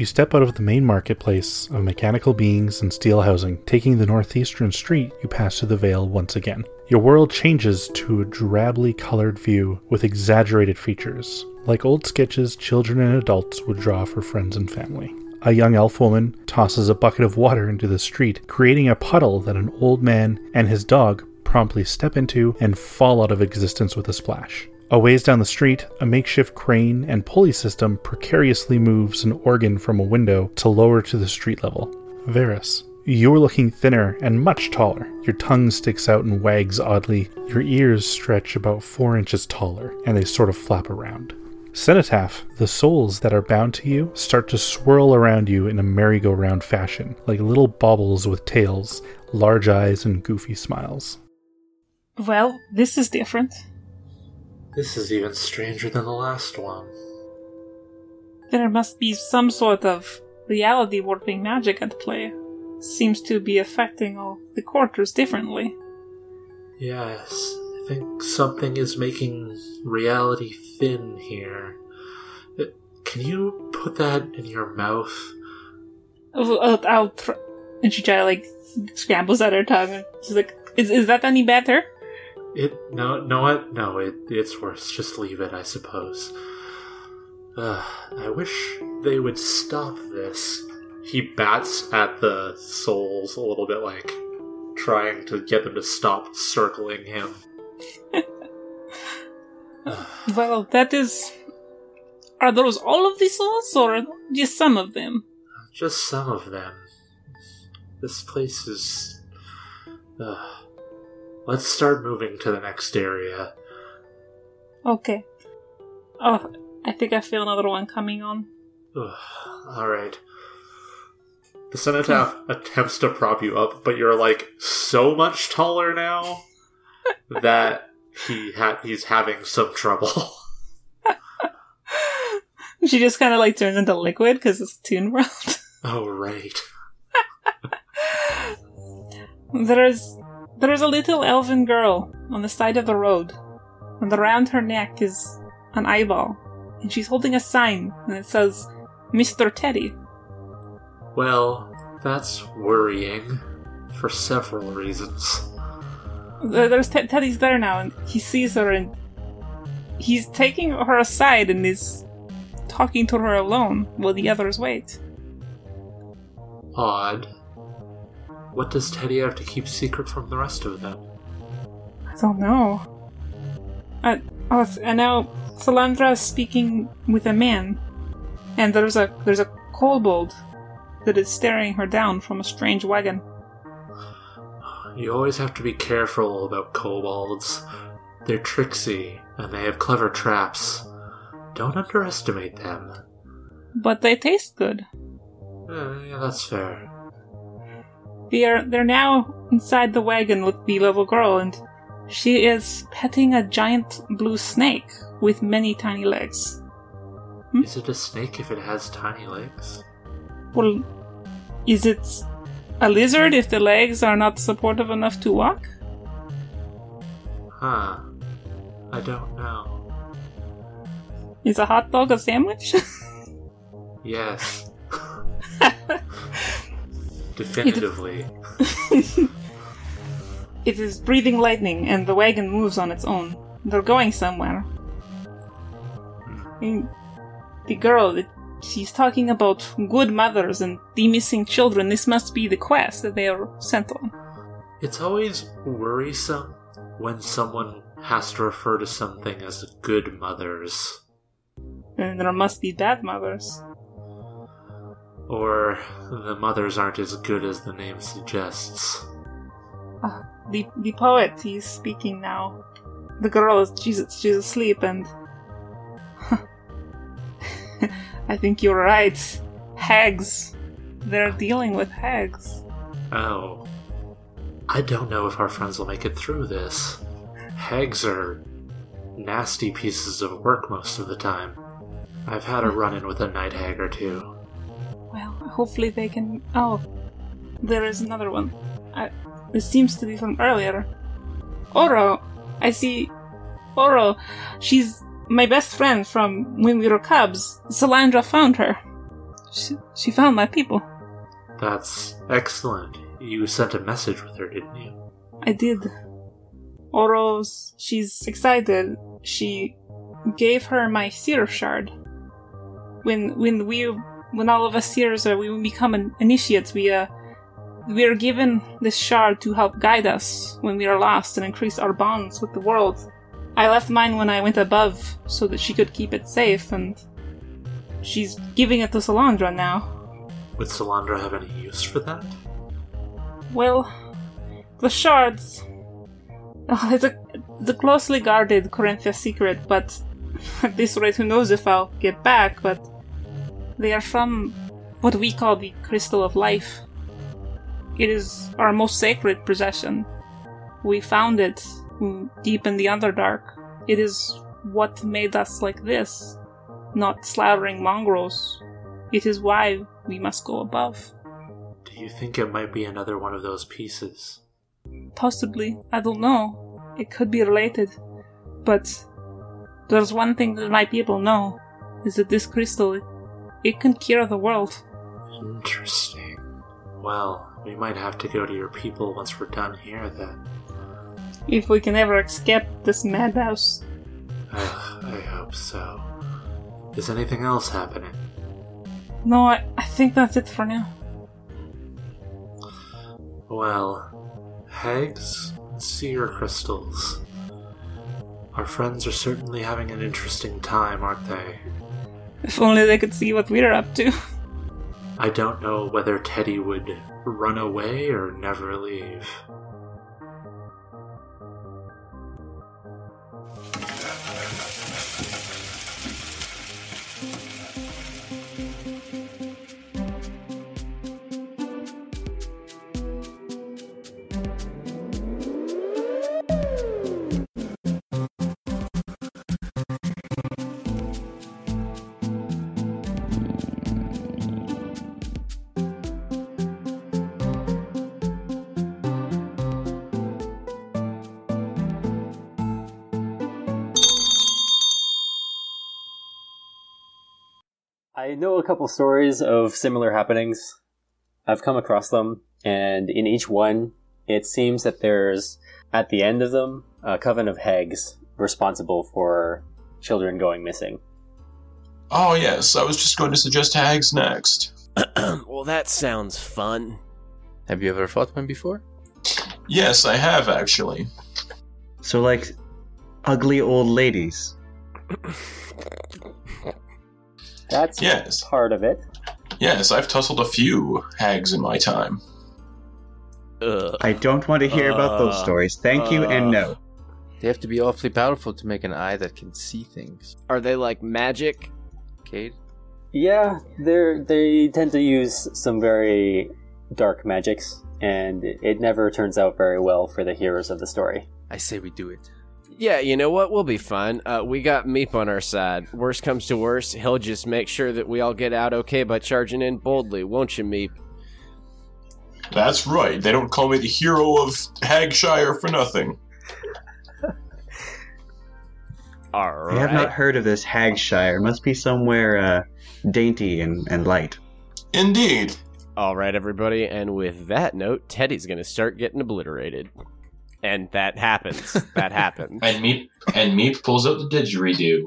You step out of the main marketplace of mechanical beings and steel housing. Taking the northeastern street, you pass through the Vale once again. Your world changes to a drably colored view with exaggerated features, like old sketches children and adults would draw for friends and family. A young elf woman tosses a bucket of water into the street, creating a puddle that an old man and his dog promptly step into and fall out of existence with a splash. A ways down the street, a makeshift crane and pulley system precariously moves an organ from a window to lower to the street level. Varus, you're looking thinner and much taller. Your tongue sticks out and wags oddly. Your ears stretch about four inches taller, and they sort of flap around. Cenotaph, the souls that are bound to you start to swirl around you in a merry-go-round fashion, like little baubles with tails, large eyes, and goofy smiles. Well, this is different. This is even stranger than the last one. There must be some sort of reality warping magic at play. Seems to be affecting all the quarters differently. Yes, I think something is making reality thin here. Uh, Can you put that in your mouth? I'll, tr- and she try like scrambles at her tongue. And she's like, "Is is that any better?" It no no what no it it's worse. Just leave it, I suppose. Uh, I wish they would stop this. He bats at the souls a little bit, like trying to get them to stop circling him. Well, that is. Are those all of the souls, or just some of them? Just some of them. This place is. Uh, let's start moving to the next area. Okay. Oh, I think I feel another one coming on. All right. The cenotaph attempts to prop you up, but you're like so much taller now that he ha- he's having some trouble. She just kind of like turns into liquid because it's Toon World. oh right. There's there's a little elven girl on the side of the road, and around her neck is an eyeball, and she's holding a sign, and it says Mr. Teddy. Well, that's worrying for several reasons. There's Ted Teddy's there now, and he sees her, and he's taking her aside and is talking to her alone while the others wait. Odd. What does Teddy have to keep secret from the rest of them? I don't know. I, oh, and now Salandra is speaking with a man, and there's a there's a kobold that is staring her down from a strange wagon. You always have to be careful about kobolds. They're tricksy, and they have clever traps. Don't underestimate them. But they taste good. Eh, yeah, that's fair. They're they're now inside the wagon with the little girl, and she is petting a giant blue snake with many tiny legs. Hmm? Is it a snake if it has tiny legs? Well, is it a lizard if the legs are not supportive enough to walk? Huh. I don't know. Is a hot dog a sandwich? Yes. Definitively. it is breathing lightning, and the wagon moves on its own. They're going somewhere. Hmm. And the girl, that she's talking about good mothers and the missing children. This must be the quest that they are sent on. It's always worrisome when someone has to refer to something as good mothers. And there must be bad mothers. Or the mothers aren't as good as the name suggests. Ah, the the poet, he's speaking now. The girl is she's she's asleep, and I think you're right. Hags, they're dealing with hags. Oh. I don't know if our friends will make it through this. Hags are nasty pieces of work most of the time. I've had a run in with a night hag or two. Well, hopefully they can. Oh, there is another one. I, it seems to be from earlier. Oro, I see. Oro, she's my best friend from when we were cubs. Salandra found her. She, she found my people. That's excellent. You sent a message with her, didn't you? I did. Oros, she's excited. She gave her my seer shard. When when we when all of us seers uh, we become an initiates, we uh we are given this shard to help guide us when we are lost and increase our bonds with the world. I left mine when I went above so that she could keep it safe, and she's giving it to Salandra now. Would Salandra have any use for that? Well, the shards. Oh, it's a the closely guarded Corinthia secret, but at this rate, who knows if I'll get back? But they are from what we call the Crystal of Life. It is our most sacred possession. We found it deep in the Underdark. It is what made us like this, not slaughtering mongrels. It is why we must go above. Do you think it might be another one of those pieces? Possibly. I don't know. It could be related. But there's one thing that my people know is that this crystal it, can cure the world. Interesting. Well, we might have to go to your people once we're done here then. If we can ever escape this madhouse. I hope so. Is anything else happening? No, I, I think that's it for now. Well, hags seer crystals. Our friends are certainly having an interesting time, aren't they? If only they could see what we're up to. I don't know whether Teddy would run away or never leave. I know a couple stories of similar happenings. I've come across them, and in each one, it seems that there's, at the end of them, a coven of hags responsible for children going missing. Oh, yes, I was just going to suggest hags next. well, that sounds fun. Have you ever fought one before? Yes, I have, actually. So, like, ugly old ladies. That's Yes. part of it. Yes, I've tussled a few hags in my time. Ugh. I don't want to hear about those Uh, stories. Thank you and no. They have to be awfully powerful to make an eye that can see things. Are they like magic? Cade? Yeah, they they tend to use some very dark magics, and it, it never turns out very well for the heroes of the story. I say we do it. Yeah, you know what? We'll be fine. Uh, we got Meep on our side. Worst comes to worst, he'll just make sure that we all get out okay by charging in boldly, won't you, Meep? That's right, they don't call me the hero of Hagshire for nothing. All I have not heard of this Hagshire. Must be somewhere uh, dainty and, and light. Indeed. All right, everybody. And with that note, Teddy's going to start getting obliterated. And that happens. that happens. And Meep and Meep pulls out the didgeridoo.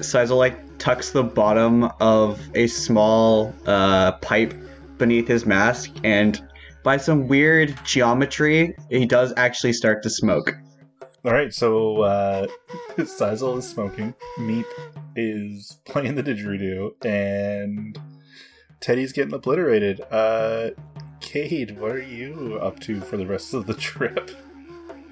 Sizel like tucks the bottom of a small uh, pipe beneath his mask, and by some weird geometry, he does actually start to smoke. All right, so uh, Sizel is smoking, Meep is playing the didgeridoo, and Teddy's getting obliterated. Uh, Cade, what are you up to for the rest of the trip?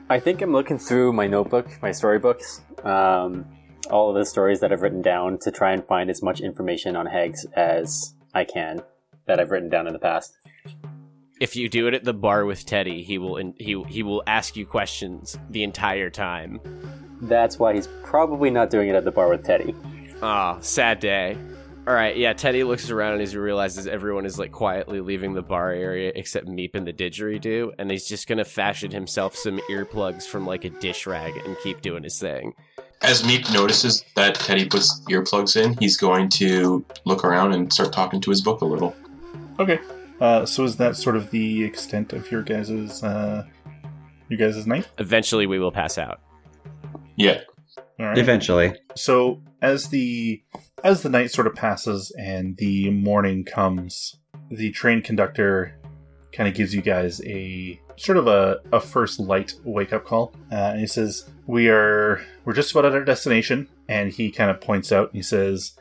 I think I'm looking through my notebook, my storybooks, um, all of the stories that I've written down to try and find as much information on hags as I can that I've written down in the past. if you do it at the bar with Teddy, he will in, he he will ask you questions the entire time. That's why he's probably not doing it at the bar with Teddy. Ah, sad day. All right, yeah. Teddy looks around and he realizes everyone is like quietly leaving the bar area except Meep and the didgeridoo, and he's just gonna fashion himself some earplugs from like a dish rag and keep doing his thing. As Meep notices that Teddy puts earplugs in, he's going to look around and start talking to his book a little. Okay. Uh, so is that sort of the extent of your guys's uh, your guys's night? Eventually, we will pass out. Yeah. All right. Eventually. So as the as the night sort of passes and the morning comes, the train conductor kind of gives you guys a sort of a, a first light wake up call. Uh, and he says, "We are we're just about at our destination." And he kind of points out. And he says,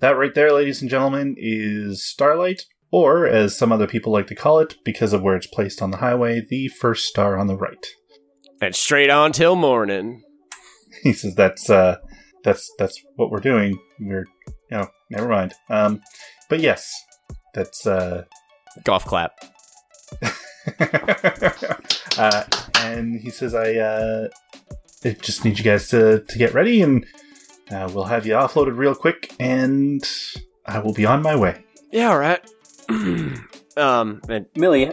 "That right there, ladies and gentlemen, is Starlight." Or, as some other people like to call it, because of where it's placed on the highway, the first star on the right. And straight on till morning. he says that's uh that's that's what we're doing we're you know never mind um but yes that's uh Golf clap. uh and he says i uh I just need you guys to to get ready and uh, we'll have you offloaded real quick and i will be on my way Yeah, all right. um, and Millie,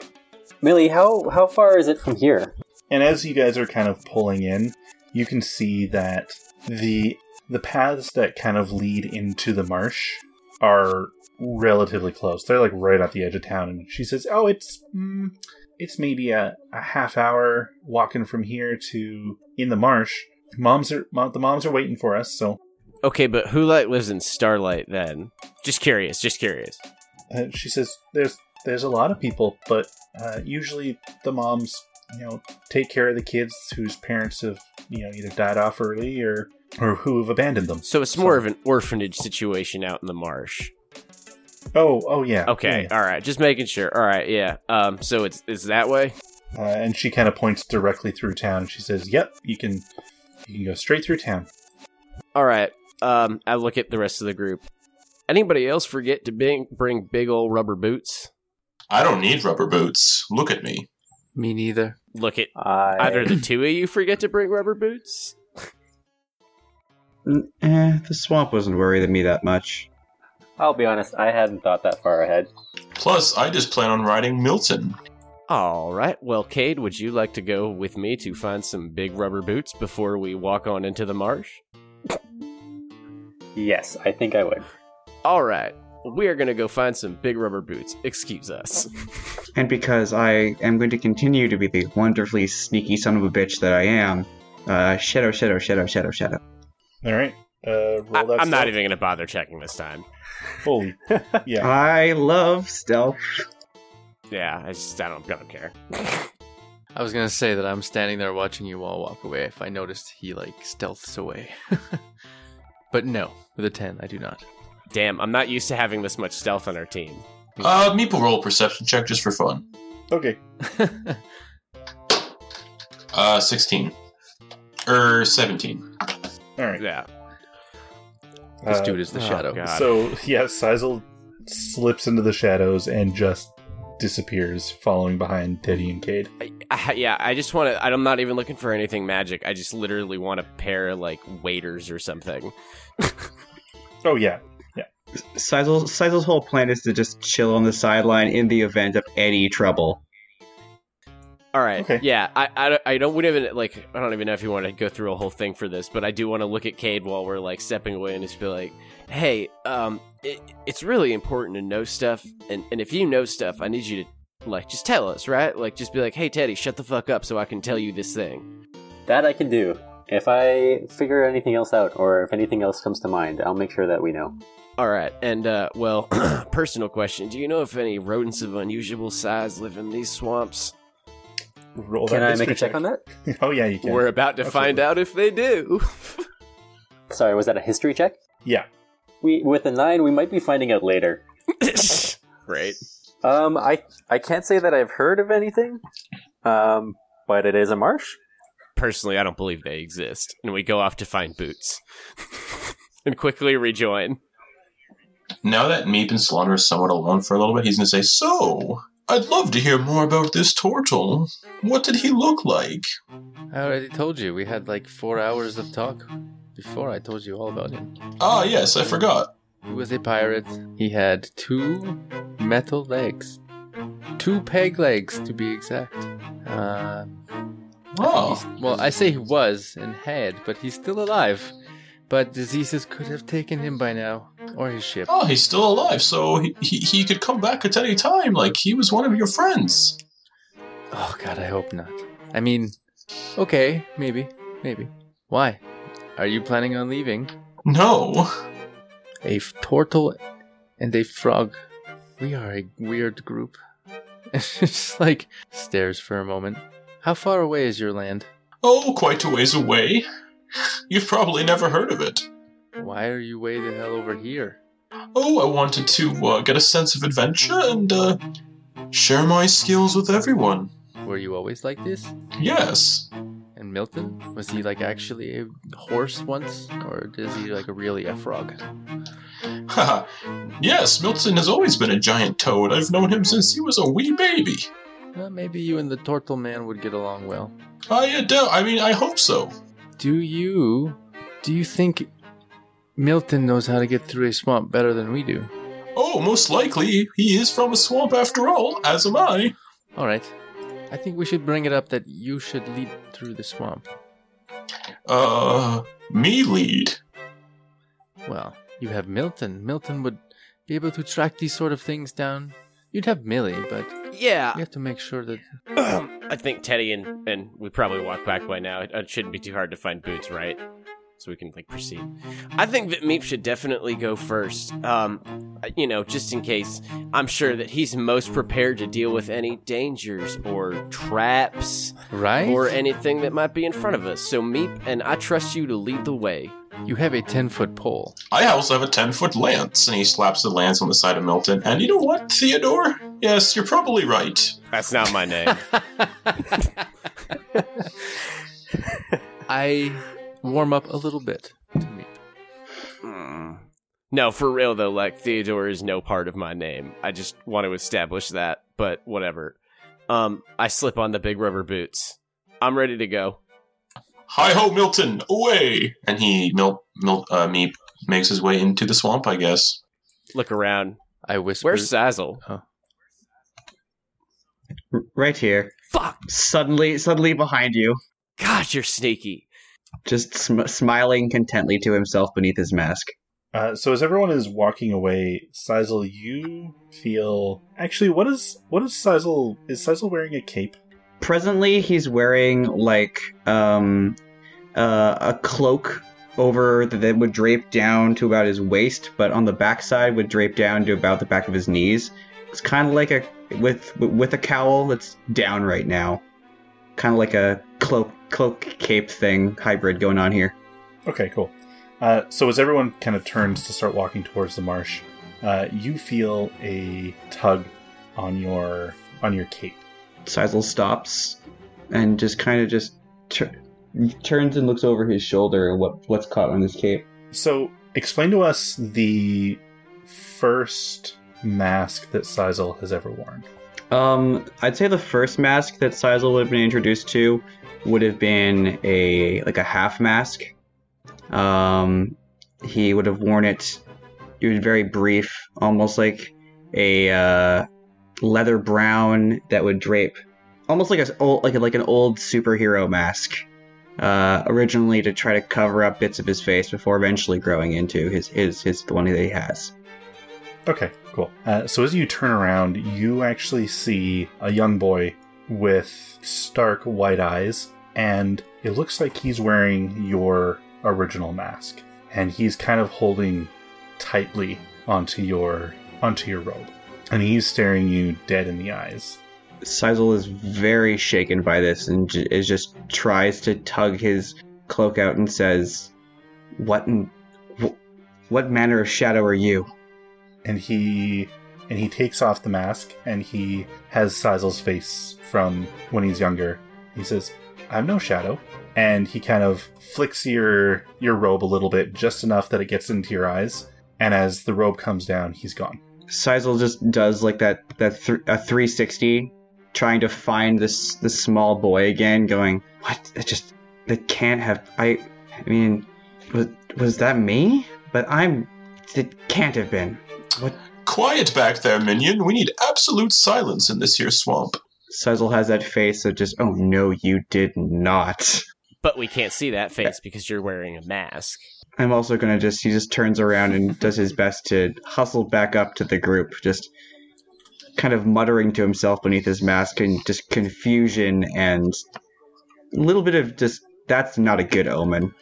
Millie, how how far is it from here? and as you guys are kind of pulling in you can see that the the paths that kind of lead into the marsh are relatively close they're like right at the edge of town and she says oh it's mm, it's maybe a, a half hour walking from here to in the marsh moms are mom, the moms are waiting for us so okay, but who like lives in Starlight then? Just curious. Just curious. uh, she says there's there's a lot of people but uh, usually the moms you know take care of the kids whose parents have you know either died off early or or who have abandoned them So it's more of an orphanage situation out in the marsh. oh oh yeah Okay, yeah. all right. Just making sure. All right, yeah. Um, so it's is that way? Uh, and she kind of points directly through town she says yep you can you can go straight through town All right. Um, I look at the rest of the group. Anybody else forget to bring bring big old rubber boots? I don't need rubber boots. Look at me. Me neither. Look at I either the two of you forget to bring rubber boots. Mm, Eh, the swamp wasn't worrying me that much. I'll be honest, I hadn't thought that far ahead. Plus, I just plan on riding Milton. All right. Well, Cade, would you like to go with me to find some big rubber boots before we walk on into the marsh? Yes, I think I would. All right. We are going to go find some big rubber boots. Excuse us. And because I am going to continue to be the wonderfully sneaky son of a bitch that I am, uh, shadow, shadow, shadow, shadow, shadow. All right uh roll I, that I'm not even going to bother checking this time. holy yeah I love stealth. Yeah, I just I don't, I don't care. I was gonna say that I'm standing there watching you all walk away if I noticed he like stealths away. but no, with a 10, I do not. Damn, I'm not used to having this much stealth on our team. Uh, Meep will roll a perception check just for fun. okay Uh, 16. Er, 17. All right Yeah. this Uh, dude is the oh, shadow. God. So yeah, Sizel slips into the shadows and just disappears, following behind Teddy and Cade. I, I, yeah, I just want to. I'm not even looking for anything magic. I just literally want a pair of like waiters or something. Oh yeah, yeah, Sizel, Sizel's whole plan is to just chill on the sideline in the event of any trouble. All right. Okay. Yeah, I, I, don't- I don't. We don't even like. I don't even know if you want to go through a whole thing for this, but I do want to look at Cade while we're like stepping away and just be like, "Hey, um, it, it's really important to know stuff, and and if you know stuff, I need you to like just tell us, right? Like just be like, hey, Teddy, shut the fuck up, so I can tell you this thing." That I can do. If I figure anything else out, or if anything else comes to mind, I'll make sure that we know. All right, and uh, well, personal question: Do you know if any rodents of unusual size live in these swamps? Roll Can that I make a history check on that? oh yeah, you can. We're about to find out if they do. Sorry, was that a history check? yeah, We with a nine, we might be finding out later. Great. Um, I I can't say that I've heard of anything. Um, but it is a marsh. Personally, I don't believe they exist, and we go off to find boots, and quickly rejoin. Now that Meep and Slaughter is somewhat alone for a little bit, he's going to say, So, I'd love to hear more about this turtle. What did he look like? I already told you. We had like four hours of talk before I told you all about him. Ah, yes, I forgot. He was a pirate. He had two metal legs. Two peg legs, to be exact. Uh, Oh, Well, I say he was and had, but he's still alive. But diseases could have taken him by now, Oh, or his ship. oh, he's still alive, so he, he, he could come back at any time, like he was one of your friends. Oh god, I hope not. I mean, okay, maybe, maybe. Why? Are you planning on leaving? No. A f- turtle and a frog. We are a weird group. Just like stares for a moment. How far away is your land? Oh, quite a ways away. You've probably never heard of it. Why are you way the hell over here? Oh, I wanted to uh, get a sense of adventure and uh, share my skills with everyone. Were you always like this? Yes. And Milton? Was he like actually a horse once? Or is he like a really a frog? Haha. yes, Milton has always been a giant toad. I've known him since he was a wee baby. Well, maybe you and the turtle man would get along well. I uh, do I mean, I hope so. Do you do you think Milton knows how to get through a swamp better than we do? Oh, most likely he is from a swamp after all, as am I. All right. I think we should bring it up that you should lead through the swamp. Uh, me lead. Well, you have Milton. Milton would be able to track these sort of things down. You'd have Millie, but Yeah, you have to make sure that I think Teddy and and we probably walk back by now. It, it shouldn't be too hard to find boots, right? So we can like proceed. I think that Meep should definitely go first. Um, you know, just in case. I'm sure that he's most prepared to deal with any dangers or traps right. or anything that might be in front of us. So Meep and I trust you to lead the way. you have a ten foot pole. I also have a 10 foot lance. And he slaps the lance on the side of Milton. And you know what, Theodore? Yes, you're probably right. That's not my name. I warm up a little bit to Meep. Hmm. No, for real though, like Theodore is no part of my name. I just want to establish that, but whatever. Um, I slip on the big rubber boots. I'm ready to go. Hi ho, Milton, away! And he, Mil, Mil, uh, Meep, makes his way into the swamp, I guess. Look around. I whisper. Where's Sazzle? Right here. Fuck! Suddenly, suddenly behind you, God, you're sneaky. Just sm- smiling contently to himself beneath his mask. Uh, so as everyone is walking away, Sizel, you feel actually what is what is Sizel? Is Sizel wearing a cape? Presently, he's wearing like um, uh, a cloak over that that would drape down to about his waist, but on the backside would drape down to about the back of his knees. It's kind of like a with with a cowl that's down right now, kind of like a cloak cloak cape thing hybrid going on here. Okay, cool. Uh, so as everyone kind of turns to start walking towards the marsh, uh, you feel a tug on your on your cape. Sizel stops and just kind of just tur- turns and looks over his shoulder at what what's caught on his cape. So explain to us the first mask that Sizel has ever worn. Um, I'd say the first mask that Sizel would have been introduced to would have been a like a half mask. Um, he would have worn it. It was very brief, almost like a uh, leather brown that would drape, almost like a old like a, like an old superhero mask. Uh, originally to try to cover up bits of his face before eventually growing into his his his the one that he has. Okay, cool. Uh, so as you turn around, you actually see a young boy with stark white eyes, and it looks like he's wearing your original mask, and he's kind of holding tightly onto your onto your robe, and he's staring you dead in the eyes. Sizel is very shaken by this and j- is just tries to tug his cloak out and says, "What, in, wh- what manner of shadow are you?" And he and he takes off the mask and he has Sizel's face from when he's younger. He says, "I'm no shadow," and he kind of flicks your your robe a little bit, just enough that it gets into your eyes. And as the robe comes down, he's gone. Sizel just does like that that th- a 360, trying to find this this small boy again, going, "What? Just that can't have. I, I mean, was was that me? But I'm. It can't have been. What? Quiet back there, minion. We need absolute silence in this here swamp. Sizel has that face of just, oh no, you did not. But we can't see that face because you're wearing a mask. I'm also gonna just he just turns around and does his best to hustle back up to the group, just kind of muttering to himself beneath his mask and just confusion and a little bit of just that's not a good omen.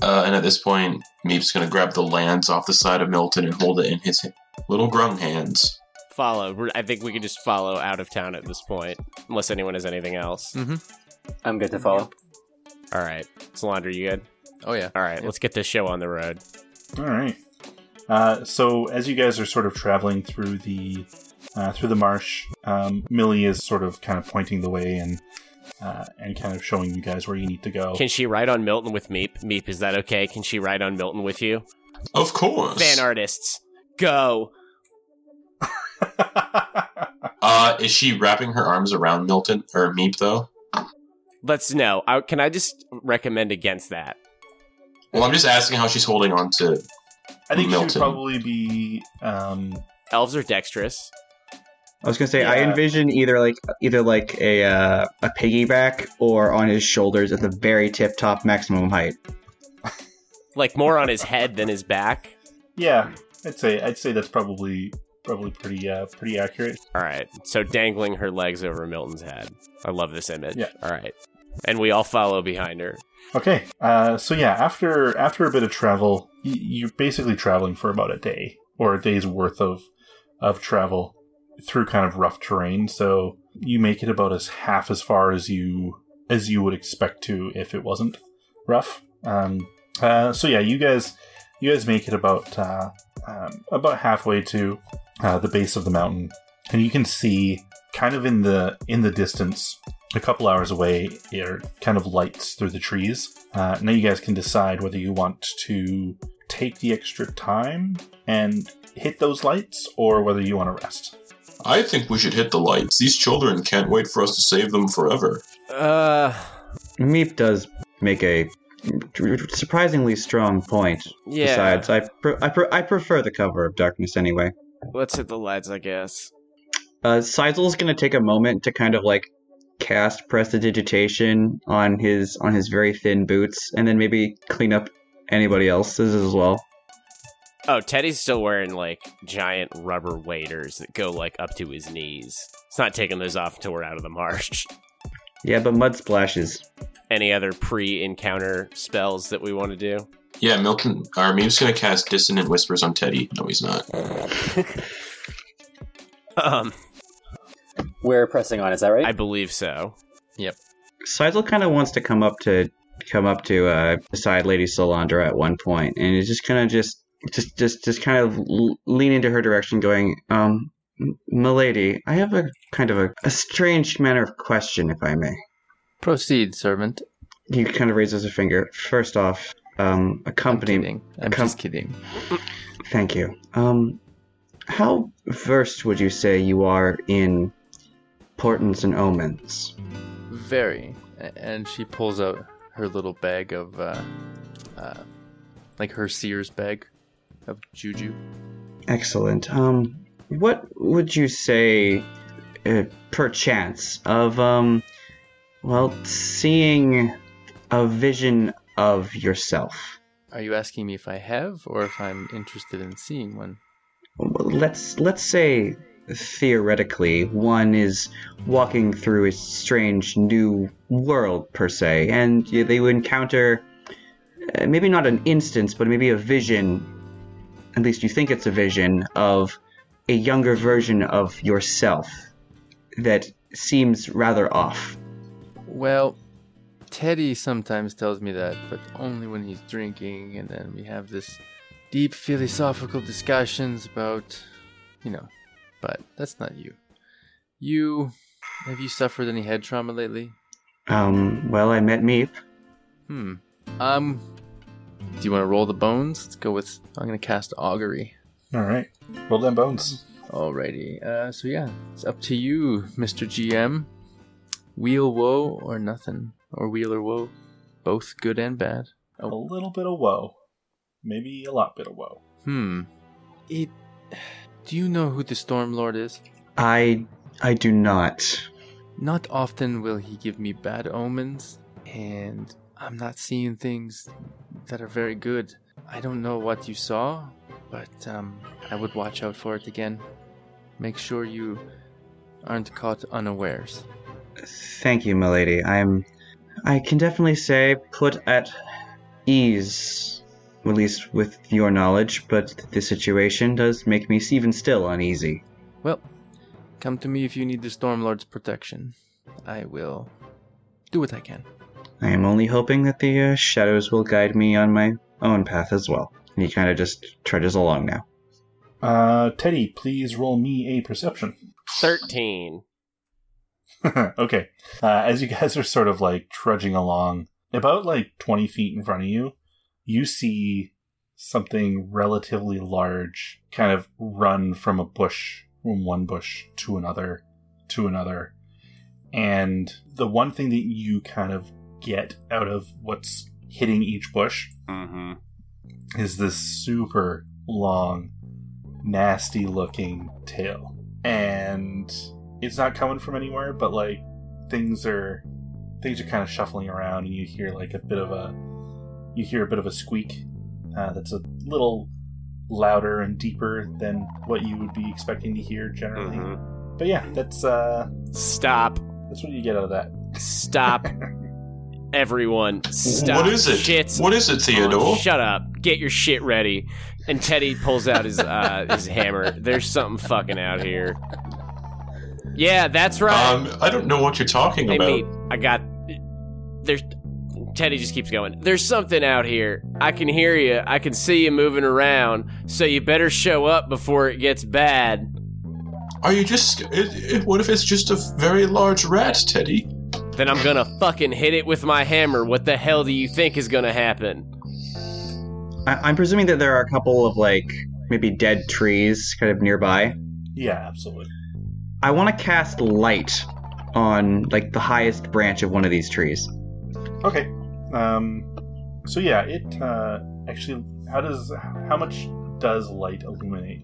Uh, and at this point, Meep's gonna grab the lance off the side of Milton and hold it in his little grung hands. Follow. We're- I think we can just follow out of town at this point, unless anyone has anything else. Mm-hmm. I'm good to follow. All right, Solandra, you good? Oh yeah. All right, let's get this show on the road. All right. Uh, so as you guys are sort of traveling through the uh, through the marsh, um, Millie is sort of kind of pointing the way and uh, and kind of showing you guys where you need to go. Can she ride on Milton with Meep? Meep, is that okay? Can she ride on Milton with you? Of course. Fan artists, go! Uh, is she wrapping her arms around Milton or Meep though? Let's know. I, can I just recommend against that? Well, I'm just asking how she's holding on to. I think she Milton. would probably be. Um, Elves are dexterous. I was gonna say I envision either like either like a uh, a piggyback or on his shoulders at the very tip top maximum height. Like more on his head than his back. yeah, I'd say I'd say that's probably probably pretty uh, pretty accurate. All right. So dangling her legs over Milton's head. I love this image. Yeah. All right. And we all follow behind her. Okay, uh, so yeah, after after a bit of travel, y- you're basically traveling for about a day or a day's worth of of travel through kind of rough terrain. So you make it about as half as far as you as you would expect to if it wasn't rough. Um, uh, so yeah, you guys you guys make it about uh, um, about halfway to uh, the base of the mountain, and you can see kind of in the in the distance a couple hours away are kind of lights through the trees. Uh, now you guys can decide whether you want to take the extra time and hit those lights or whether you want to rest. I think we should hit the lights. These children can't wait for us to save them forever. Uh, Meep does make a surprisingly strong point. yeah. Besides, I pre- I, pre- I prefer the cover of darkness anyway. Let's hit the lights, I guess. Uh, Sizel's gonna take a moment to kind of like cast prestidigitation on his on his very thin boots, and then maybe clean up anybody else's as well. Oh, Teddy's still wearing like giant rubber waders that go like up to his knees. It's not taking those off until we're out of the marsh. Yeah, but mud splashes. Any other pre-encounter spells that we want to do? Yeah, Milton or Meep's gonna cast dissonant whispers on Teddy. No, he's not. Um, We're pressing on, is that right? I believe so. Yep. Sizel kind of wants to come up to come up to uh, beside Lady Solandra at one point, and it's just kind of just just just just kind of l- lean into her direction, going, um, "M- "Milady, I have a kind of a, a strange manner of question, if I may." Proceed, servant. He kind of raises a finger. First off, um, I'm kidding. I'm just kidding. Thank you. Um, how versed would you say you are in portents and omens? Very. And she pulls out her little bag of, uh, uh, like her seer's bag of juju. Excellent. Um, what would you say, uh, perchance, of um, well, seeing a vision of yourself? Are you asking me if I have, or if I'm interested in seeing one? Let's let's say theoretically one is walking through a strange new world per se, and they would encounter uh, maybe not an instance, but maybe a vision. At least you think it's a vision of a younger version of yourself that seems rather off. Well, Teddy sometimes tells me that, but only when he's drinking, and then we have this deep philosophical discussions about, you know, but that's not you. You, have you suffered any head trauma lately? Um, well, I met Meep. Hmm. Um, do you want to roll the bones? Let's go with, I'm going to cast Augury. All right, roll them bones. Alrighty. Uh, so yeah, it's up to you, Mr. GM. Weal woe or nothing, or weal or woe, both good and bad. A little bit of woe, maybe a lot bit of woe. Hmm. It. Do you know who the Storm Lord is? I I do not. not often will he give me bad omens, and I'm not seeing things that are very good. I don't know what you saw, but um, I would watch out for it again. Make sure you aren't caught unawares. Thank you, milady. I'm. I can definitely say put at ease, at least with your knowledge, but the situation does make me even still uneasy. Well, come to me if you need the Stormlord's protection. I will do what I can. I am only hoping that the uh, shadows will guide me on my own path as well. And he kind of just trudges along now. Uh, Teddy, please roll me a perception. 13. okay. Uh, as you guys are sort of like trudging along, about like 20 feet in front of you, you see something relatively large kind of run from a bush, from one bush to another, to another. And the one thing that you kind of get out of what's hitting each bush Mm-hmm. is this super long, nasty looking tail. And it's not coming from anywhere, but like things are things are kind of shuffling around and you hear like a bit of a you hear a bit of a squeak uh, that's a little louder and deeper than what you would be expecting to hear generally. Mhm. But yeah, that's uh Stop. that's what you get out of that. Stop. Everyone, stop. What is it? Shit's What is it, Theodore? Shut up. Get your shit ready. And Teddy pulls out his uh, his hammer. There's something fucking out here. Yeah, that's right. Um, I don't know what you're talking hey, about. mate, I got. There's. Teddy just keeps going. There's something out here. I can hear you. I can see you moving around. So you better show up before it gets bad. Are you just? It, it, what if it's just a very large rat, Teddy? Then I'm gonna fucking hit it with my hammer. What the hell do you think is gonna happen? I- I'm presuming that there are a couple of like maybe dead trees kind of nearby. Yeah, absolutely. I want to cast light on like the highest branch of one of these trees. Okay. Um so yeah, it uh actually how does how much does light illuminate?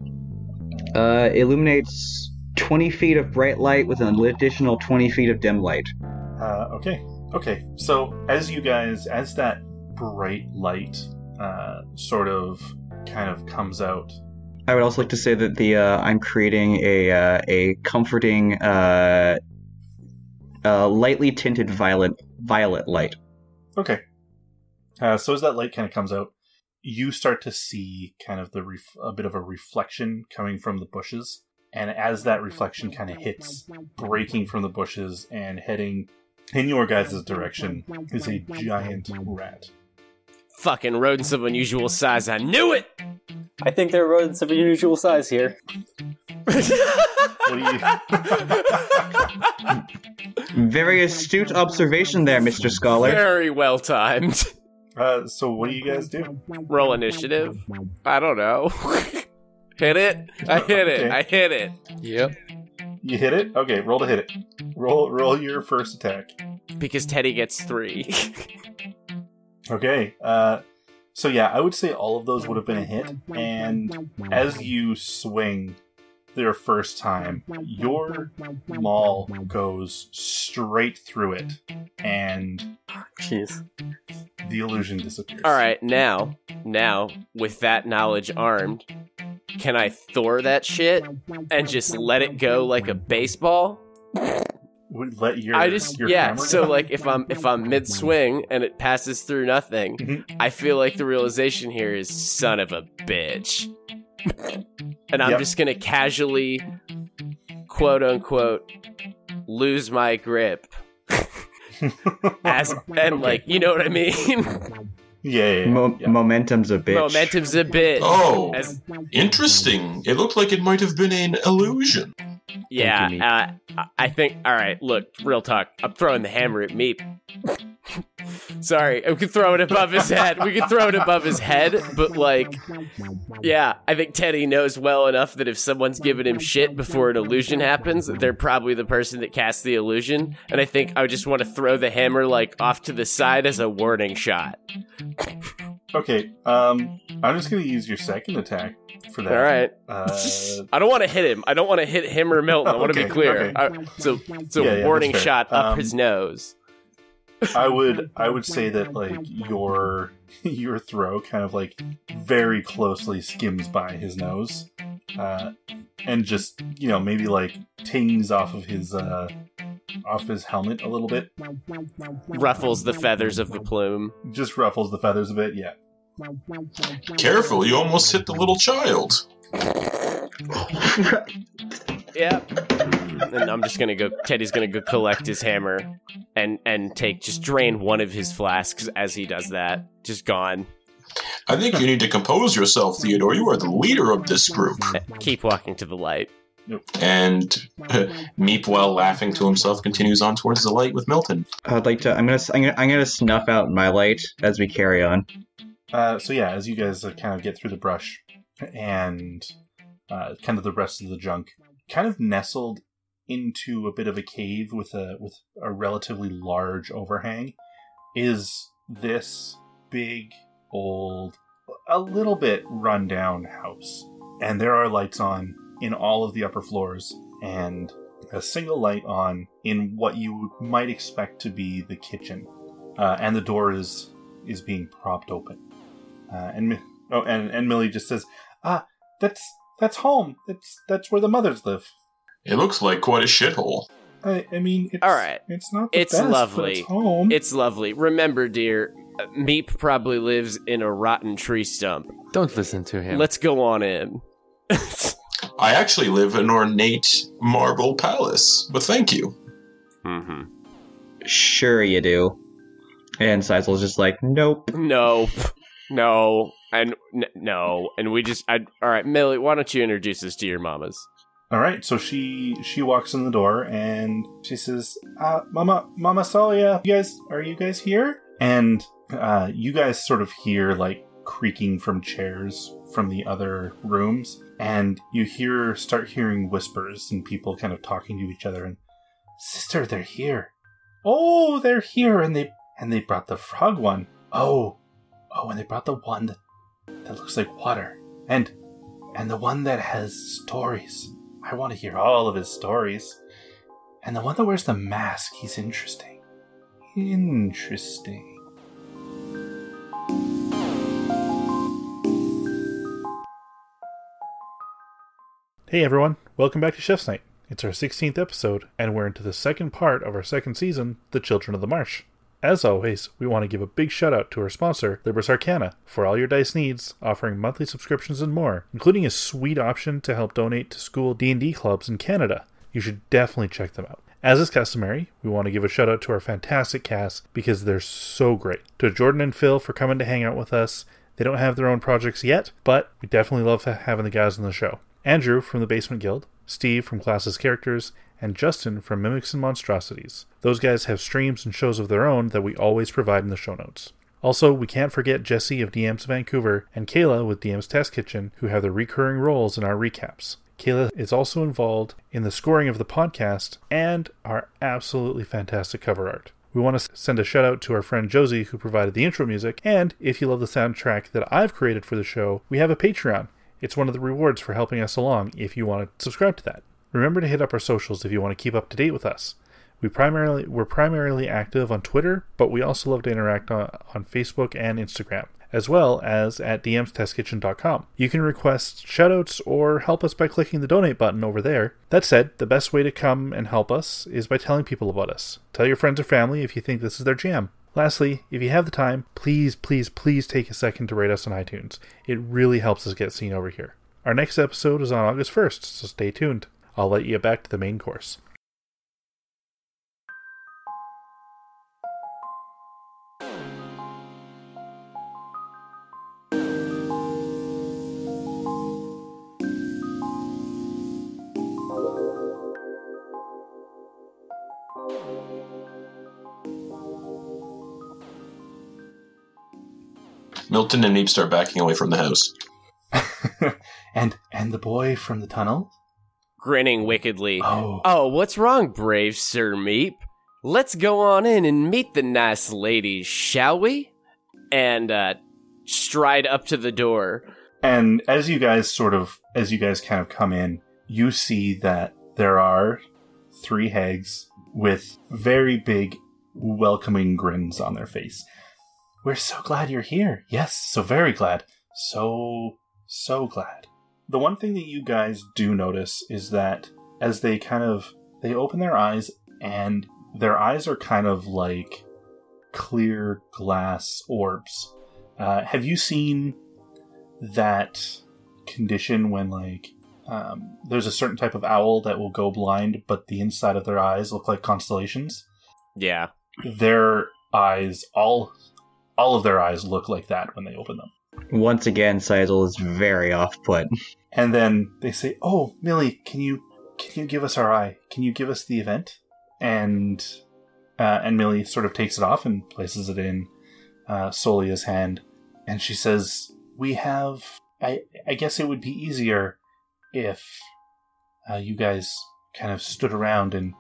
Uh, illuminates 20 feet of bright light with an additional 20 feet of dim light. Uh, okay. Okay. So as you guys, as that bright light uh, sort of kind of comes out, I would also like to say that the uh, I'm creating a uh, a comforting, uh, uh, lightly tinted violet violet light. okay. Uh, so as that light kind of comes out, you start to see kind of the ref- a bit of a reflection coming from the bushes, and as that reflection kind of hits, breaking from the bushes and heading in your guys' direction is a giant rat. Fucking rodents of unusual size. I knew it. I think there are rodents of unusual size here. You? Very astute observation there, Mr. Scholar. Very well timed. Uh, so what do you guys do? Roll initiative. I don't know. hit it. I hit it. Okay. I hit it. Yep. You hit it. Okay, roll to hit it. Roll roll your first attack. Because Teddy gets three. Okay. Uh, so yeah, I would say all of those would have been a hit. And as you swing their first time, your maul goes straight through it, and Jeez. the illusion disappears. All right, now, now with that knowledge armed, can I Thor that shit and just let it go like a baseball? Would let your I just your yeah. So go? like if I'm if I'm mid swing and it passes through nothing, Mhm. I feel like the realization here is son of a bitch, and I'm Yep. just gonna casually, quote unquote, lose my grip as and like you know what I mean. yeah, yeah, yeah, Mo- yeah. Momentum's a bitch. Momentum's a bit. Oh, As interesting. It looked like it might have been an illusion. Yeah, uh, I- I think. All right, look, real talk. I'm throwing the hammer at Meep. Sorry, we could throw it above his head. We could throw it above his head, but like, yeah, I think Teddy knows well enough that if someone's giving him shit before an illusion happens, they're probably the person that casts the illusion. And I think I would just want to throw the hammer like off to the side as a warning shot. Okay, um, I'm just gonna use your second attack for that. All right. Uh, I don't want to hit him. I don't want to hit him or Milton. I want to Okay, be clear. okay. I, so, so Yeah, yeah, warning shot up Um, his nose. I would I would say that like your your throw kind of like very closely skims by his nose, uh, and just you know maybe like tings off of his uh, off his helmet a little bit, Ruffles the feathers of the plume. just ruffles the feathers a bit. Yeah. Careful, you almost hit the little child. Yeah. And I'm just gonna go. Teddy's gonna go collect his hammer, and and take just drain one of his flasks as he does that. Just gone. I think you need to compose yourself, Theodore. You are the leader of this group. Keep walking to the light. And Meep, while laughing to himself, continues on towards the light with Milton. I'd like to. I'm gonna. I'm gonna. I'm gonna snuff out my light as we carry on. Uh, so yeah, as you guys uh, kind of get through the brush and uh, kind of the rest of the junk, kind of nestled into a bit of a cave with a with a relatively large overhang, is this big old, a little bit rundown house, and there are lights on in all of the upper floors and a single light on in what you might expect to be the kitchen, uh, and the door is is being propped open. Uh, and oh, and and Millie just says, "Ah, that's that's home. That's that's where the mothers live." It looks like quite a shithole. I, I mean, it's, All right. It's not. The It's best, but lovely. it's home. It's lovely. Remember, dear, Meep probably lives in a rotten tree stump. Don't listen to him. Let's go on in. I actually live in an ornate marble palace, but thank you. mm-hmm. Sure, you do. And Sizel's just like, nope. No, no, and n- no, and we just. I, all right, Millie, why don't you introduce us to your mamas? All right, so she she walks in the door and she says, uh, "Mama, Mama Solia, you guys, are you guys here?" And uh, you guys sort of hear like creaking from chairs from the other rooms, and you hear start hearing whispers and people kind of talking to each other. And sister, they're here. Oh, they're here, and they and they brought the frog one. Oh, oh, and they brought the one that that looks like water, and and the one that has stories. I want to hear all of his stories. And the one that wears the mask, he's interesting. Interesting. Hey everyone, welcome back to Chef's Night. It's our 16th episode, and we're into the second part of our second season, The Children of the Marsh. As always, we want to give a big shout out to our sponsor, Libris Arcana, for all your dice needs, offering monthly subscriptions and more, including a sweet option to help donate to school D&D clubs in Canada. You should definitely check them out. As is customary, we want to give a shout out to our fantastic cast because they're so great. To Jordan and Phil for coming to hang out with us. They don't have their own projects yet, but we definitely love having the guys on the show. Andrew from the Basement Guild, Steve from Classes Characters, and Justin from Mimics and Monstrosities. Those guys have streams and shows of their own that we always provide in the show notes. Also, we can't forget Jesse of DMs Vancouver and Kayla with DM's Test Kitchen, who have their recurring roles in our recaps. Kayla is also involved in the scoring of the podcast and our absolutely fantastic cover art. We want to send a shout out to our friend Josie, who provided the intro music. And if you love the soundtrack that I've created for the show, we have a Patreon. It's one of the rewards for helping us along if you want to subscribe to that. Remember to hit up our socials if you want to keep up to date with us. We primarily we're primarily active on Twitter, but we also love to interact on, on Facebook and Instagram, as well as at dmstestkitchen.com. You can request shoutouts or help us by clicking the donate button over there. That said, the best way to come and help us is by telling people about us. Tell your friends or family if you think this is their jam. Lastly, if you have the time, please, please, please take a second to rate us on iTunes. It really helps us get seen over here. Our next episode is on August 1st, so stay tuned. I'll let you get back to the main course. Milton and Meep start backing away from the house. and and the boy from the tunnel? Grinning wickedly. Oh. Oh, what's wrong, brave Sir Meep? Let's go on in and meet the nice ladies, shall we? And uh, stride up to the door. And as you guys sort of, as you guys kind of come in, you see that there are three hags with very big, welcoming grins on their face. We're so glad you're here. Yes, so very glad. So, so glad. The one thing that you guys do notice is that as they kind of, they open their eyes and their eyes are kind of like clear glass orbs. Uh, have you seen that condition when like um, there's a certain type of owl that will go blind, but the inside of their eyes look like constellations. Yeah. Their eyes, all, all of their eyes look like that when they open them. Once again, Sizel is very off put. And then they say, "Oh, Millie, can you can you give us our eye? Can you give us the event?" And uh, and Millie sort of takes it off and places it in uh, Solia's hand, and she says, "We have. I I guess it would be easier if uh, you guys kind of stood around and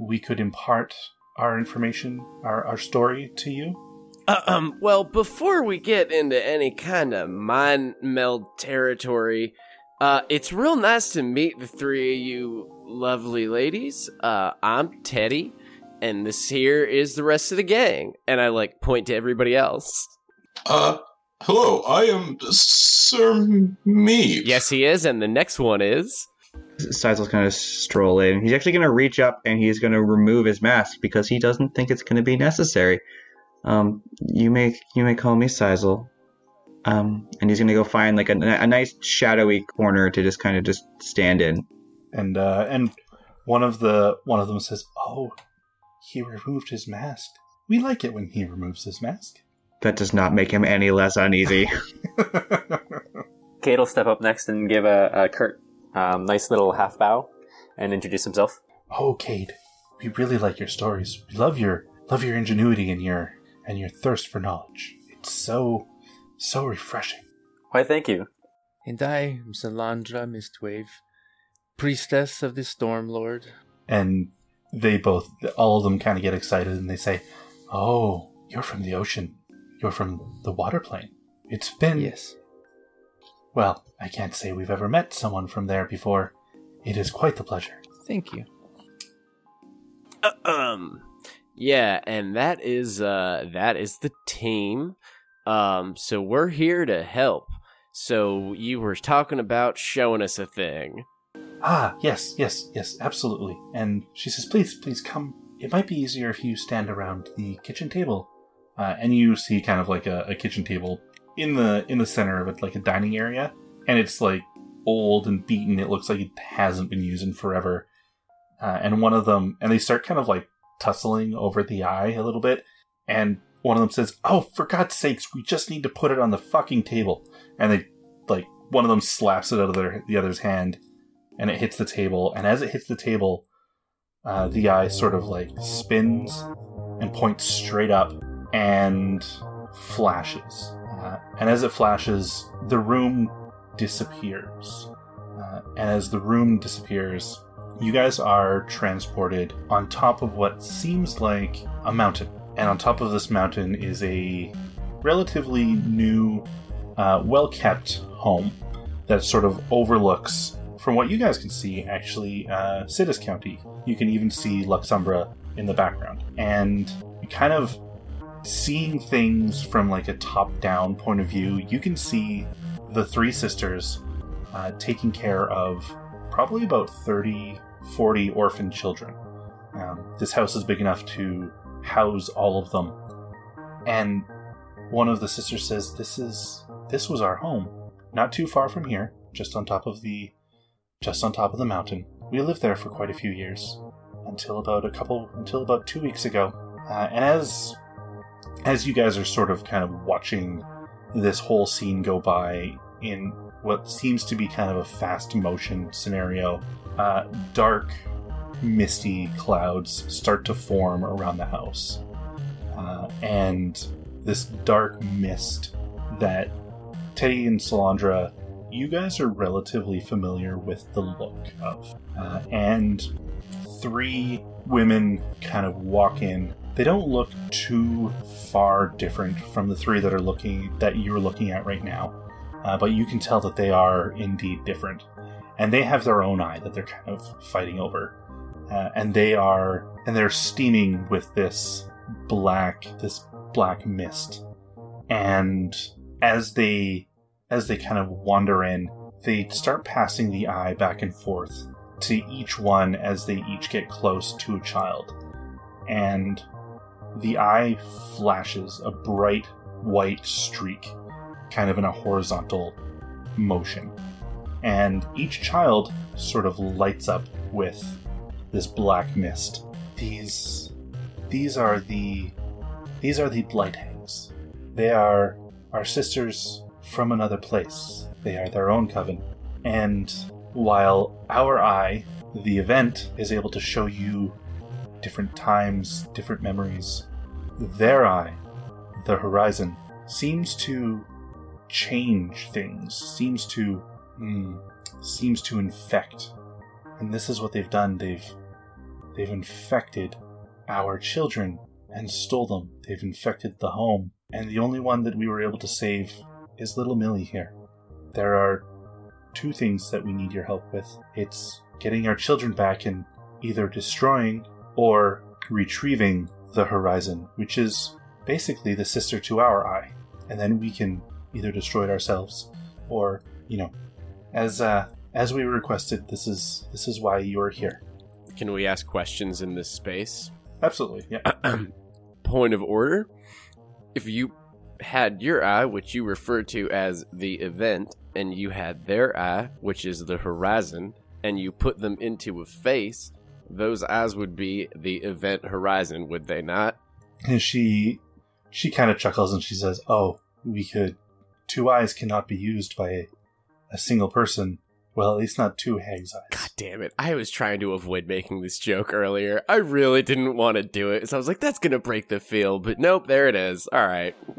we could impart our information, our our story to you." Uh, um, well, before we get into any kind of mind meld territory, uh, it's real nice to meet the three of you lovely ladies. Uh, I'm Teddy, and this here is the rest of the gang. And I like point to everybody else. Uh, hello, I am Sir Meep. Yes, he is, and the next one is. Sizel's going to stroll in. He's actually going to reach up and he's going to remove his mask because he doesn't think it's going to be necessary. Um, you may you may call me Sizel. Um, and he's going to go find like a, a nice shadowy corner to just kind of just stand in. And uh, and one of the one of them says, "Oh, he removed his mask. We like it when he removes his mask." That does not make him any less uneasy. Cade will step up next and give a, a curt, um, nice little half bow and introduce himself. Oh, Cade, we really like your stories. We love your love your ingenuity and your and your thirst for knowledge. It's so so refreshing. Why, thank you. And I am Salandra Mistwave, priestess of the Storm Lord. And they both, all of them, kind of get excited and they say, "Oh, you're from the ocean. You're from the water plane. It's been Yes. well. I can't say we've ever met someone from there before. It is quite the pleasure." Thank you. um, yeah, and that is uh that is the team. Um, so we're here to help. So you were talking about showing us a thing. Ah, yes, yes, yes, absolutely. And she says, please, please come. It might be easier if you stand around the kitchen table. Uh, and you see kind of like a, a kitchen table in the in the center of it, like a dining area, and it's like old and beaten. It looks like it hasn't been used in forever. Uh, and one of them, and they start kind of like tussling over the eye a little bit, and one of them says, "Oh, for God's sakes, we just need to put it on the fucking table." And they like one of them slaps it out of their the other's hand, and it hits the table. And as it hits the table, uh, the eye sort of like spins and points straight up and flashes. Uh, and as it flashes, the room disappears. Uh, and as the room disappears, you guys are transported on top of what seems like a mountain. And on top of this mountain is a relatively new, uh, well kept home that sort of overlooks, from what you guys can see, actually, uh, County. You can even see Luxumbra in the background. And kind of seeing things from like a top down point of view, you can see the three sisters uh, taking care of probably about 30, 40 orphan children. Um, this house is big enough to house all of them. And one of the sisters says, "This is this was our home, not too far from here, just on top of the just on top of the mountain. We lived there for quite a few years, until about a couple until about two weeks ago. Uh, and as as you guys are sort of kind of watching this whole scene go by in what seems to be kind of a fast motion scenario, uh, dark, misty clouds start to form around the house. Uh, and this dark mist that Teddy and Salandra, you guys are relatively familiar with the look of. Uh, and three women kind of walk in they don't look too far different from the three that are looking that you're looking at right now, uh, but you can tell that they are indeed different, and they have their own eye that they're kind of fighting over, uh, and they are and they're steaming with this black this black mist, and as they as they kind of wander in, they start passing the eye back and forth to each one as they each get close to a child. And the eye flashes a bright white streak, kind of in a horizontal motion. And each child sort of lights up with this black mist. These these are the these are the blight hags. They are our sisters from another place. They are their own coven. And while our eye, the event, is able to show you different times, different memories, their eye, the horizon, seems to change things, seems to mm, seems to infect. And this is what they've done. They've they've infected our children and stole them. They've infected the home. And the only one that we were able to save is little Millie here. There are two things that we need your help with. It's getting our children back and either destroying or retrieving the horizon, which is basically the sister to our eye. And then we can either destroy it ourselves or, you know, as uh as we requested, this is this is why you are here. Can we ask questions in this space? Absolutely. Yeah. Point of order. If you had your eye, which you refer to as the event, and you had their eye, which is the horizon, and you put them into a face, those eyes would be the event horizon, would they not? And she she kind of chuckles and she says, "Oh, we could. Two eyes cannot be used by a, a single person. Well, at least not two hags' eyes." God damn it. I was trying to avoid making this joke earlier. I really didn't want to do it. So I was like, that's going to break the feel. But nope, there it is. All right.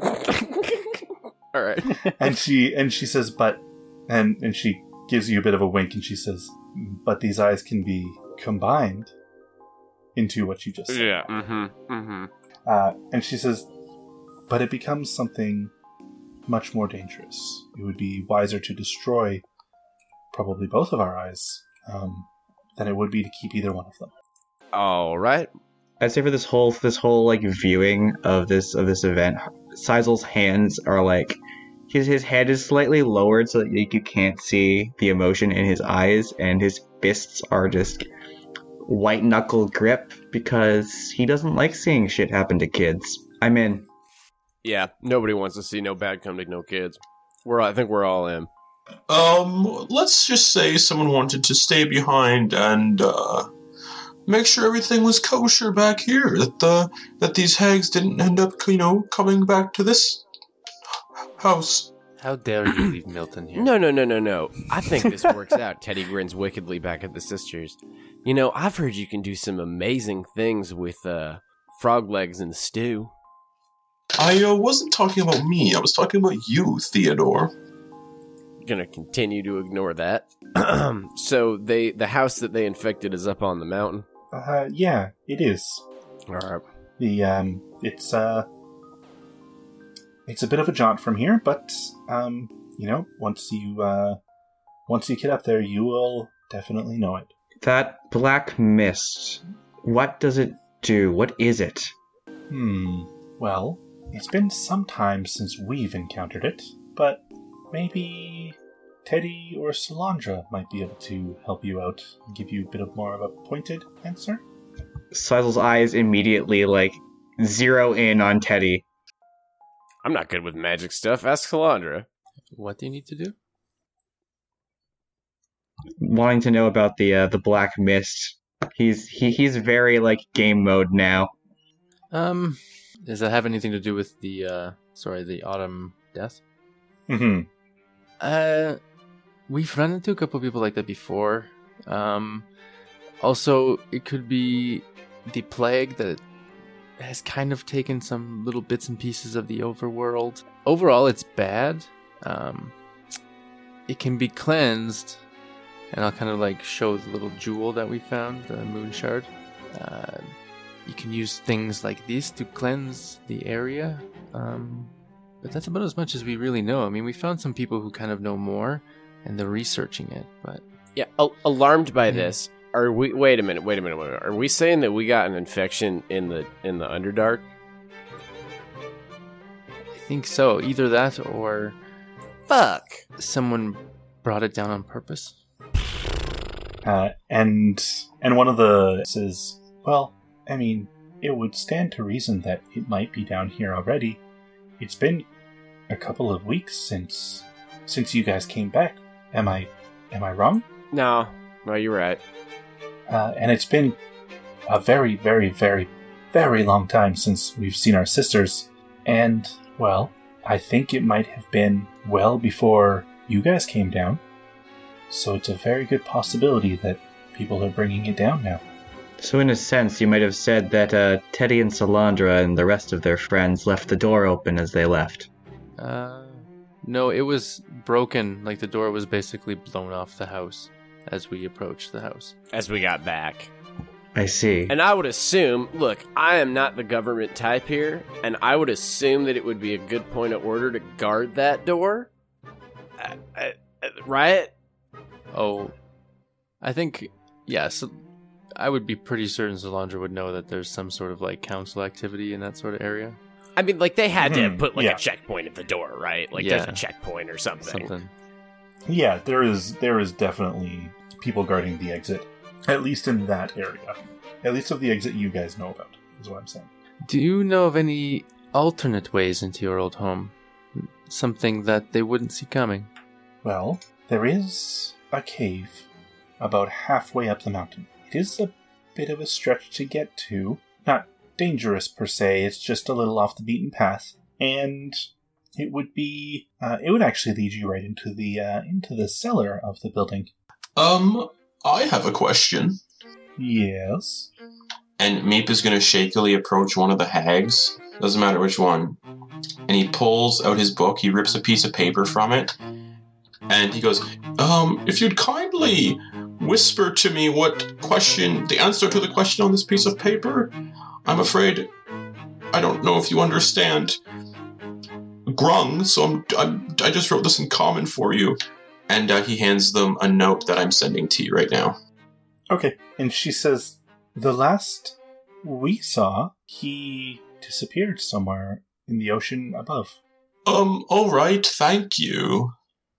All right. and she and she says, "But," and and she gives you a bit of a wink and she says, "But these eyes can be combined into what you just said." Yeah. Mm-hmm. Mm-hmm. Uh, and she says, "But it becomes something much more dangerous. It would be wiser to destroy probably both of our eyes um, than it would be to keep either one of them." All right. I'd say for this whole this whole like viewing of this of this event, Sizel's hands are like his his head is slightly lowered so that like, you can't see the emotion in his eyes, and his fists are just white knuckle grip because he doesn't like seeing shit happen to kids. I'm in. Yeah. Nobody wants to see no bad come to no kids. We're. I think we're all in. Um, let's just say someone wanted to stay behind and uh, make sure everything was kosher back here. That the that these hags didn't end up, you know, coming back to this house. How dare you leave Milton here? No, no, no, no, no. I think this works out. Teddy grins wickedly back at the sisters. You know, I've heard you can do some amazing things with uh, frog legs and stew. I uh, wasn't talking about me. I was talking about you, Theodore. Gonna continue to ignore that. so they, the house that they infected is up on the mountain. Uh, yeah, it is. All right. The um, it's uh, it's a bit of a jaunt from here, but um, you know, once you uh, once you get up there, you will definitely know it. That black mist. What does it do? What is it? Hmm. Well, it's been some time since we've encountered it, but maybe Teddy or Salandra might be able to help you out and give you a bit of more of a pointed answer. Sizel's eyes immediately like zero in on Teddy. I'm not good with magic stuff. Ask Salandra. What do you need to do? wanting to know about the uh, the black mist. He's he, he's very like game mode now. Um, does that have anything to do with the uh, sorry, the autumn death? Mm-hmm. Uh, we've run into a couple people like that before. Um, also, it could be the plague that has kind of taken some little bits and pieces of the overworld. Overall, it's bad. Um, it can be cleansed, and I'll kind of like show the little jewel that we found, the moon shard. Uh, you can use things like this to cleanse the area. Um, but that's about as much as we really know. I mean, we found some people who kind of know more, and they're researching it. But Yeah, al- alarmed by Yeah. this. Are we? Wait a minute. Wait a minute. Wait a minute. Are we saying that we got an infection in the in the Underdark? I think so. Either that or Fuck. someone brought it down on purpose. Uh, and and one of the says, "Well, I mean, it would stand to reason that it might be down here already. It's been a couple of weeks since since you guys came back. Am I am I wrong? No. No, you're right. Uh, and it's been a very, very, very, very long time since we've seen our sisters. And well, I think it might have been well before you guys came down. So it's a very good possibility that people are bringing it down now." So, in a sense, you might have said that uh, Teddy and Salandra and the rest of their friends left the door open as they left. Uh, no, it was broken. Like the door was basically blown off the house as we approached the house. As we got back. I see. And I would assume, look, I am not the government type here, and I would assume that it would be a good point of order to guard that door. Uh, uh, uh, right? Oh, I think yes. I would be pretty certain Salandra would know that there's some sort of like council activity in that sort of area. I mean, like, they had to have Mhm, put, like, yeah. a checkpoint at the door, right? Like, there's a checkpoint or something. Something. Yeah, there is there is definitely people guarding the exit, at least in that area. At least of the exit you guys know about is what I'm saying. Do you know of any alternate ways into your old home? Something that they wouldn't see coming. Well, there is a cave about halfway up the mountain. It is a bit of a stretch to get to. Not dangerous per se, it's just a little off the beaten path. And it would be uh, it would actually lead you right into the uh, into the cellar of the building. Um, I have a question. Yes. And Meep is going to shakily approach one of the hags. Doesn't matter which one. And he pulls out his book. He rips a piece of paper from it. And he goes, Um, if you'd kindly whisper to me what question, the answer to the question on this piece of paper, I'm afraid I don't know if you understand Grung, so I'm, I'm, I just wrote this in common for you. And uh, he hands them a note that I'm sending to you right now. Okay. And she says, The last we saw, he disappeared somewhere in the ocean above. Um, alright, thank you.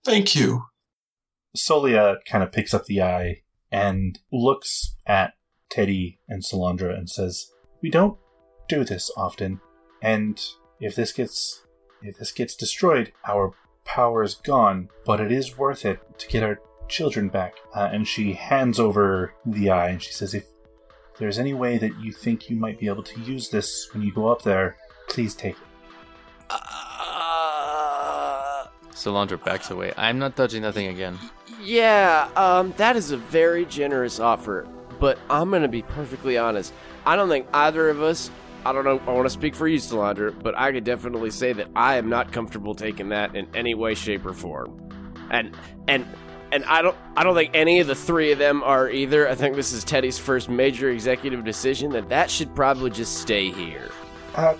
Thank you. Solia kind of picks up the eye and looks at Teddy and Salandra and says, "We don't do this often, and if this gets if this gets destroyed, our power is gone. But it is worth it to get our children back." Uh, and she hands over the eye and she says, "If there's any way that you think you might be able to use this when you go up there, please take it." Uh, Salandra backs away. I'm not touching nothing again. yeah, um, that is a very generous offer. But I'm gonna be perfectly honest. I don't think either of us. I don't know. I want to speak for you, Salandra, but I could definitely say that I am not comfortable taking that in any way, shape, or form. And and and I don't. I don't think any of the three of them are either. I think this is Teddy's first major executive decision. That that should probably just stay here. Uh,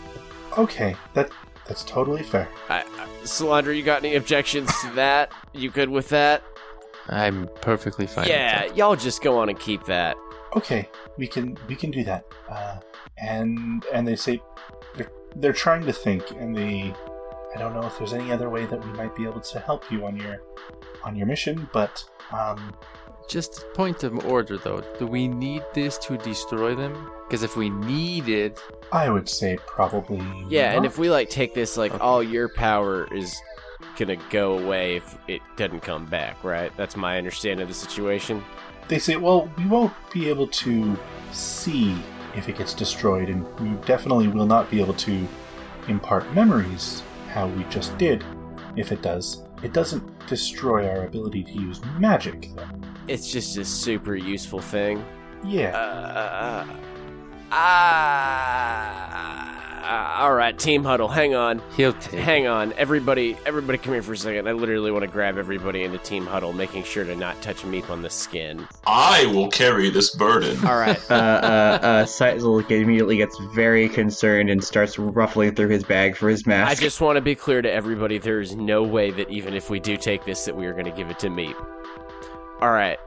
okay, that that's totally fair. I, I, Salandra, you got any objections to that? You good with that? I'm perfectly fine. with yeah, that. y'all just go on and keep that. okay we can we can do that uh, and and they say they're, they're trying to think and they i don't know if there's any other way that we might be able to help you on your on your mission but um Just point of order, though. Do we need this to destroy them? Because if we need it, i would say probably Yeah, and if we like take this, like Okay. all your power is gonna go away if it doesn't come back, right? That's my understanding of the situation. they say well we won't be able to see if it gets destroyed and we definitely will not be able to impart memories how we just did if it does it doesn't destroy our ability to use magic though It's just a super useful thing. yeah Uh, uh, all right, team huddle. Hang on, He'll take. hang on. Everybody, everybody, come here for a second. I literally want to grab everybody into team huddle, making sure to not touch Meep on the skin. I will carry this burden. All right. Uh, uh, uh, Sizel immediately gets very concerned and starts ruffling through his bag for his mask. I just want to be clear to everybody: there is no way that even if we do take this, that we are going to give it to Meep. All right,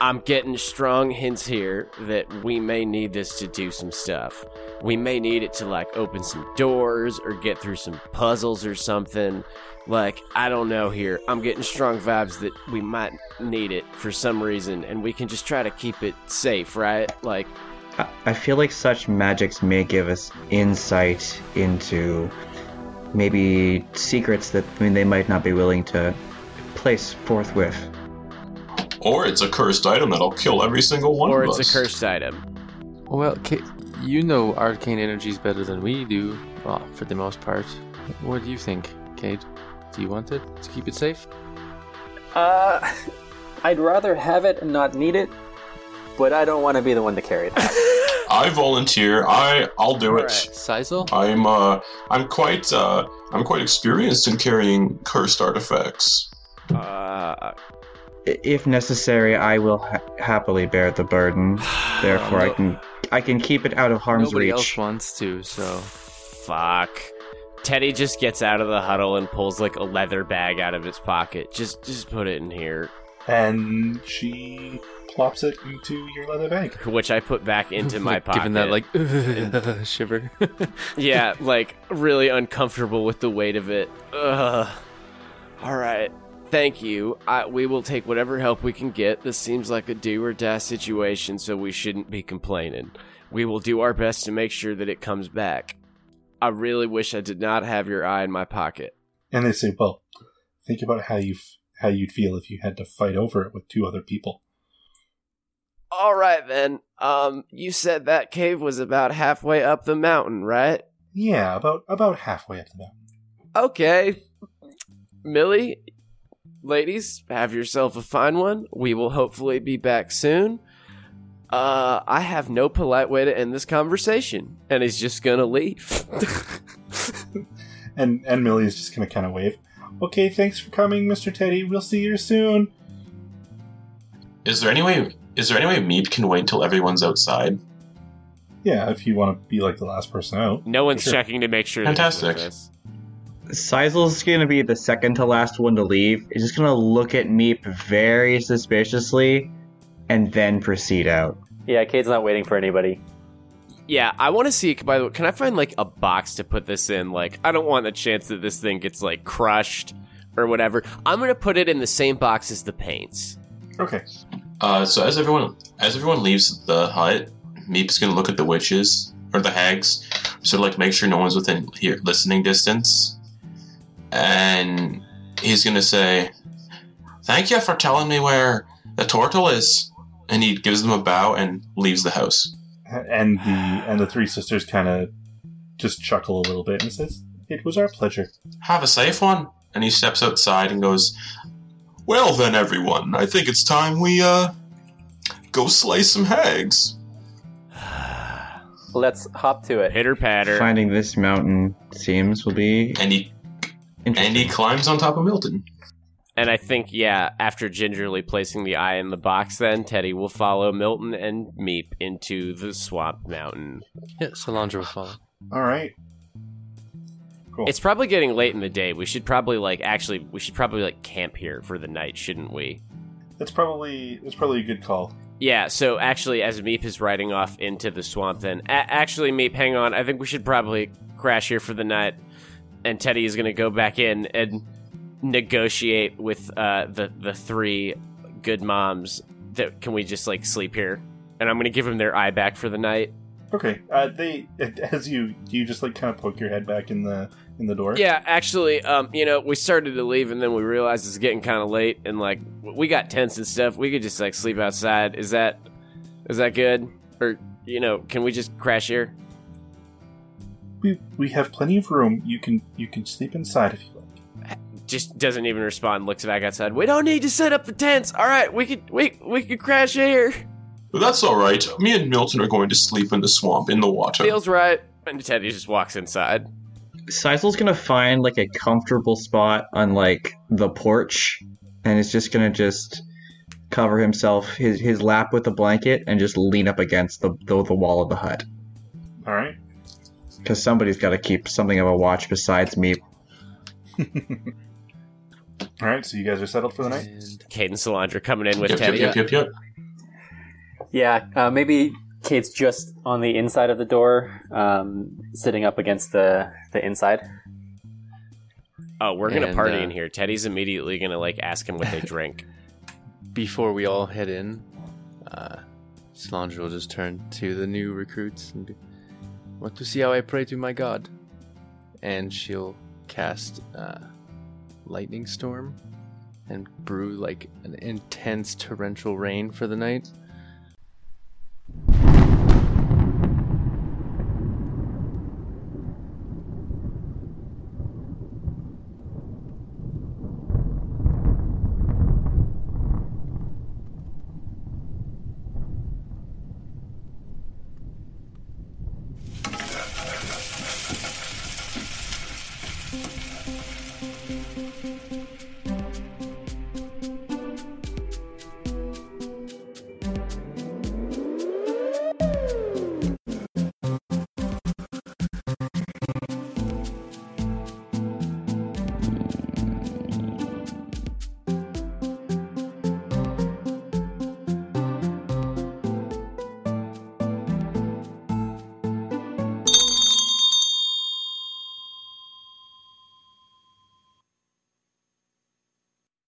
I'm getting strong hints here that we may need this to do some stuff. We may need it to like open some doors or get through some puzzles or something. Like I don't know here. I'm getting strong vibes that we might need it for some reason, and we can just try to keep it safe, right? Like I- feel like such magics may give us insight into maybe secrets that I mean, they might not be willing to place forthwith. Or it's a cursed item that'll kill every single one or of us. Or it's a cursed item. Well, Ca you know arcane energies better than we do, well, for the most part. What do you think, Cade? Do you want it to keep it safe? Uh, I'd rather have it and not need it, but I don't want to be the one to carry it. I volunteer. I I'll do it. Alright. Sizel? I'm uh I'm quite uh I'm quite experienced in carrying cursed artifacts. Uh, I- If necessary, I will ha- happily bear the burden. Ah, Therefore, I can I can keep it out of harm's Nobody reach. else wants to, so Fuck. Teddy just gets out of the huddle and pulls like a leather bag out of his pocket. Just just put it in here. And she plops it into your leather bag. Which I put back into my Like, pocket. Giving that like shiver. Yeah, like really uncomfortable with the weight of it. Ugh. Alright. Thank you. I, we will take whatever help we can get. This seems like a do or die situation, so we shouldn't be complaining. We will do our best to make sure that it comes back. I really wish I did not have your eye in my pocket. And they say, "Well, think about how you how you'd feel if you had to fight over it with two other people." All right then. Um, you said that cave was about halfway up the mountain, right? Yeah, about about halfway up the mountain. Okay. Millie, ladies, have yourself a fine one. We will hopefully be back soon. Uh, I have no polite way to end this conversation, and he's just gonna leave. And and Millie is just gonna kind of wave. Okay, thanks for coming, Mister Teddy. We'll see you soon. Is there any way is there any way Meep can wait until everyone's outside? Yeah, if you want to be like the last person out. no one's Sure. checking to make sure. that he's Fantastic. With us. Sizel's gonna be the second to last one to leave. He's just gonna look at Meep very suspiciously and then proceed out. yeah, Cade's not waiting for anybody. Yeah, I want to see. By the way, can I find like a box to put this in? Like, I don't want the chance that this thing gets like crushed or whatever. I'm gonna put it in the same box as the paints. Okay. Uh, so as everyone as everyone leaves the hut, Meep's gonna look at the witches or the hags, sort of like make sure no one's within here listening distance, and he's gonna say, "Thank you for telling me where the turtle is." And he gives them a bow and leaves the house. And the and the three sisters kind of just chuckle a little bit and says, "It was our pleasure." Have a safe one. And he steps outside and goes, "Well then, everyone, I think it's time we uh go slay some hags." Let's hop to it. Pitter patter. Finding this mountain seems will be And he and interesting. he climbs on top of Milton. And I think, yeah, after gingerly placing the eye in the box, then Teddy will follow Milton and Meep into the swamp mountain. yeah, Salandra will follow. All right. Cool. It's probably getting late in the day. We should probably like actually we should probably like camp here for the night, shouldn't we? that's probably that's probably a good call. Yeah. So actually, as Meep is riding off into the swamp, then a- actually, Meep, hang on. I think we should probably crash here for the night. And Teddy is going to go back in and negotiate with uh, the the three good moms. That can we just like sleep here? And I'm going to give them their eye back for the night. Okay. Uh, they as you do you just like kind of poke your head back in the in the door. Yeah, actually, um, you know, we started to leave and then we realized it's getting kind of late and like we got tents and stuff. We could just like sleep outside. Is that is that good? Or you know, can we just crash here? We we have plenty of room. You can you can sleep inside if you like. Just doesn't even respond. Looks back outside. We don't need to set up the tents. All right, we could we we could crash here. But that's all right. Me and Milton are going to sleep in the swamp in the water. Feels right. And Teddy just walks inside. Sizel's gonna find like a comfortable spot on like the porch, and is just gonna just cover himself his his lap with a blanket and just lean up against the the, the wall of the hut All right. Because somebody's got to keep something of a watch besides me. All right. So you guys are settled for the night. Cade and Salandra coming in with Yep, yep, Teddy. yep, yep, yep. Yeah, uh, maybe Cade's just on the inside of the door, um, sitting up against the the inside. Oh, we're gonna And, party uh, in here. Teddy's immediately gonna like ask him what they drink. before we all head in, uh, Solange will just turn to the new recruits and be, want to see how I pray to my god? And she'll cast a Lightning Storm and brew like an intense torrential rain for the night.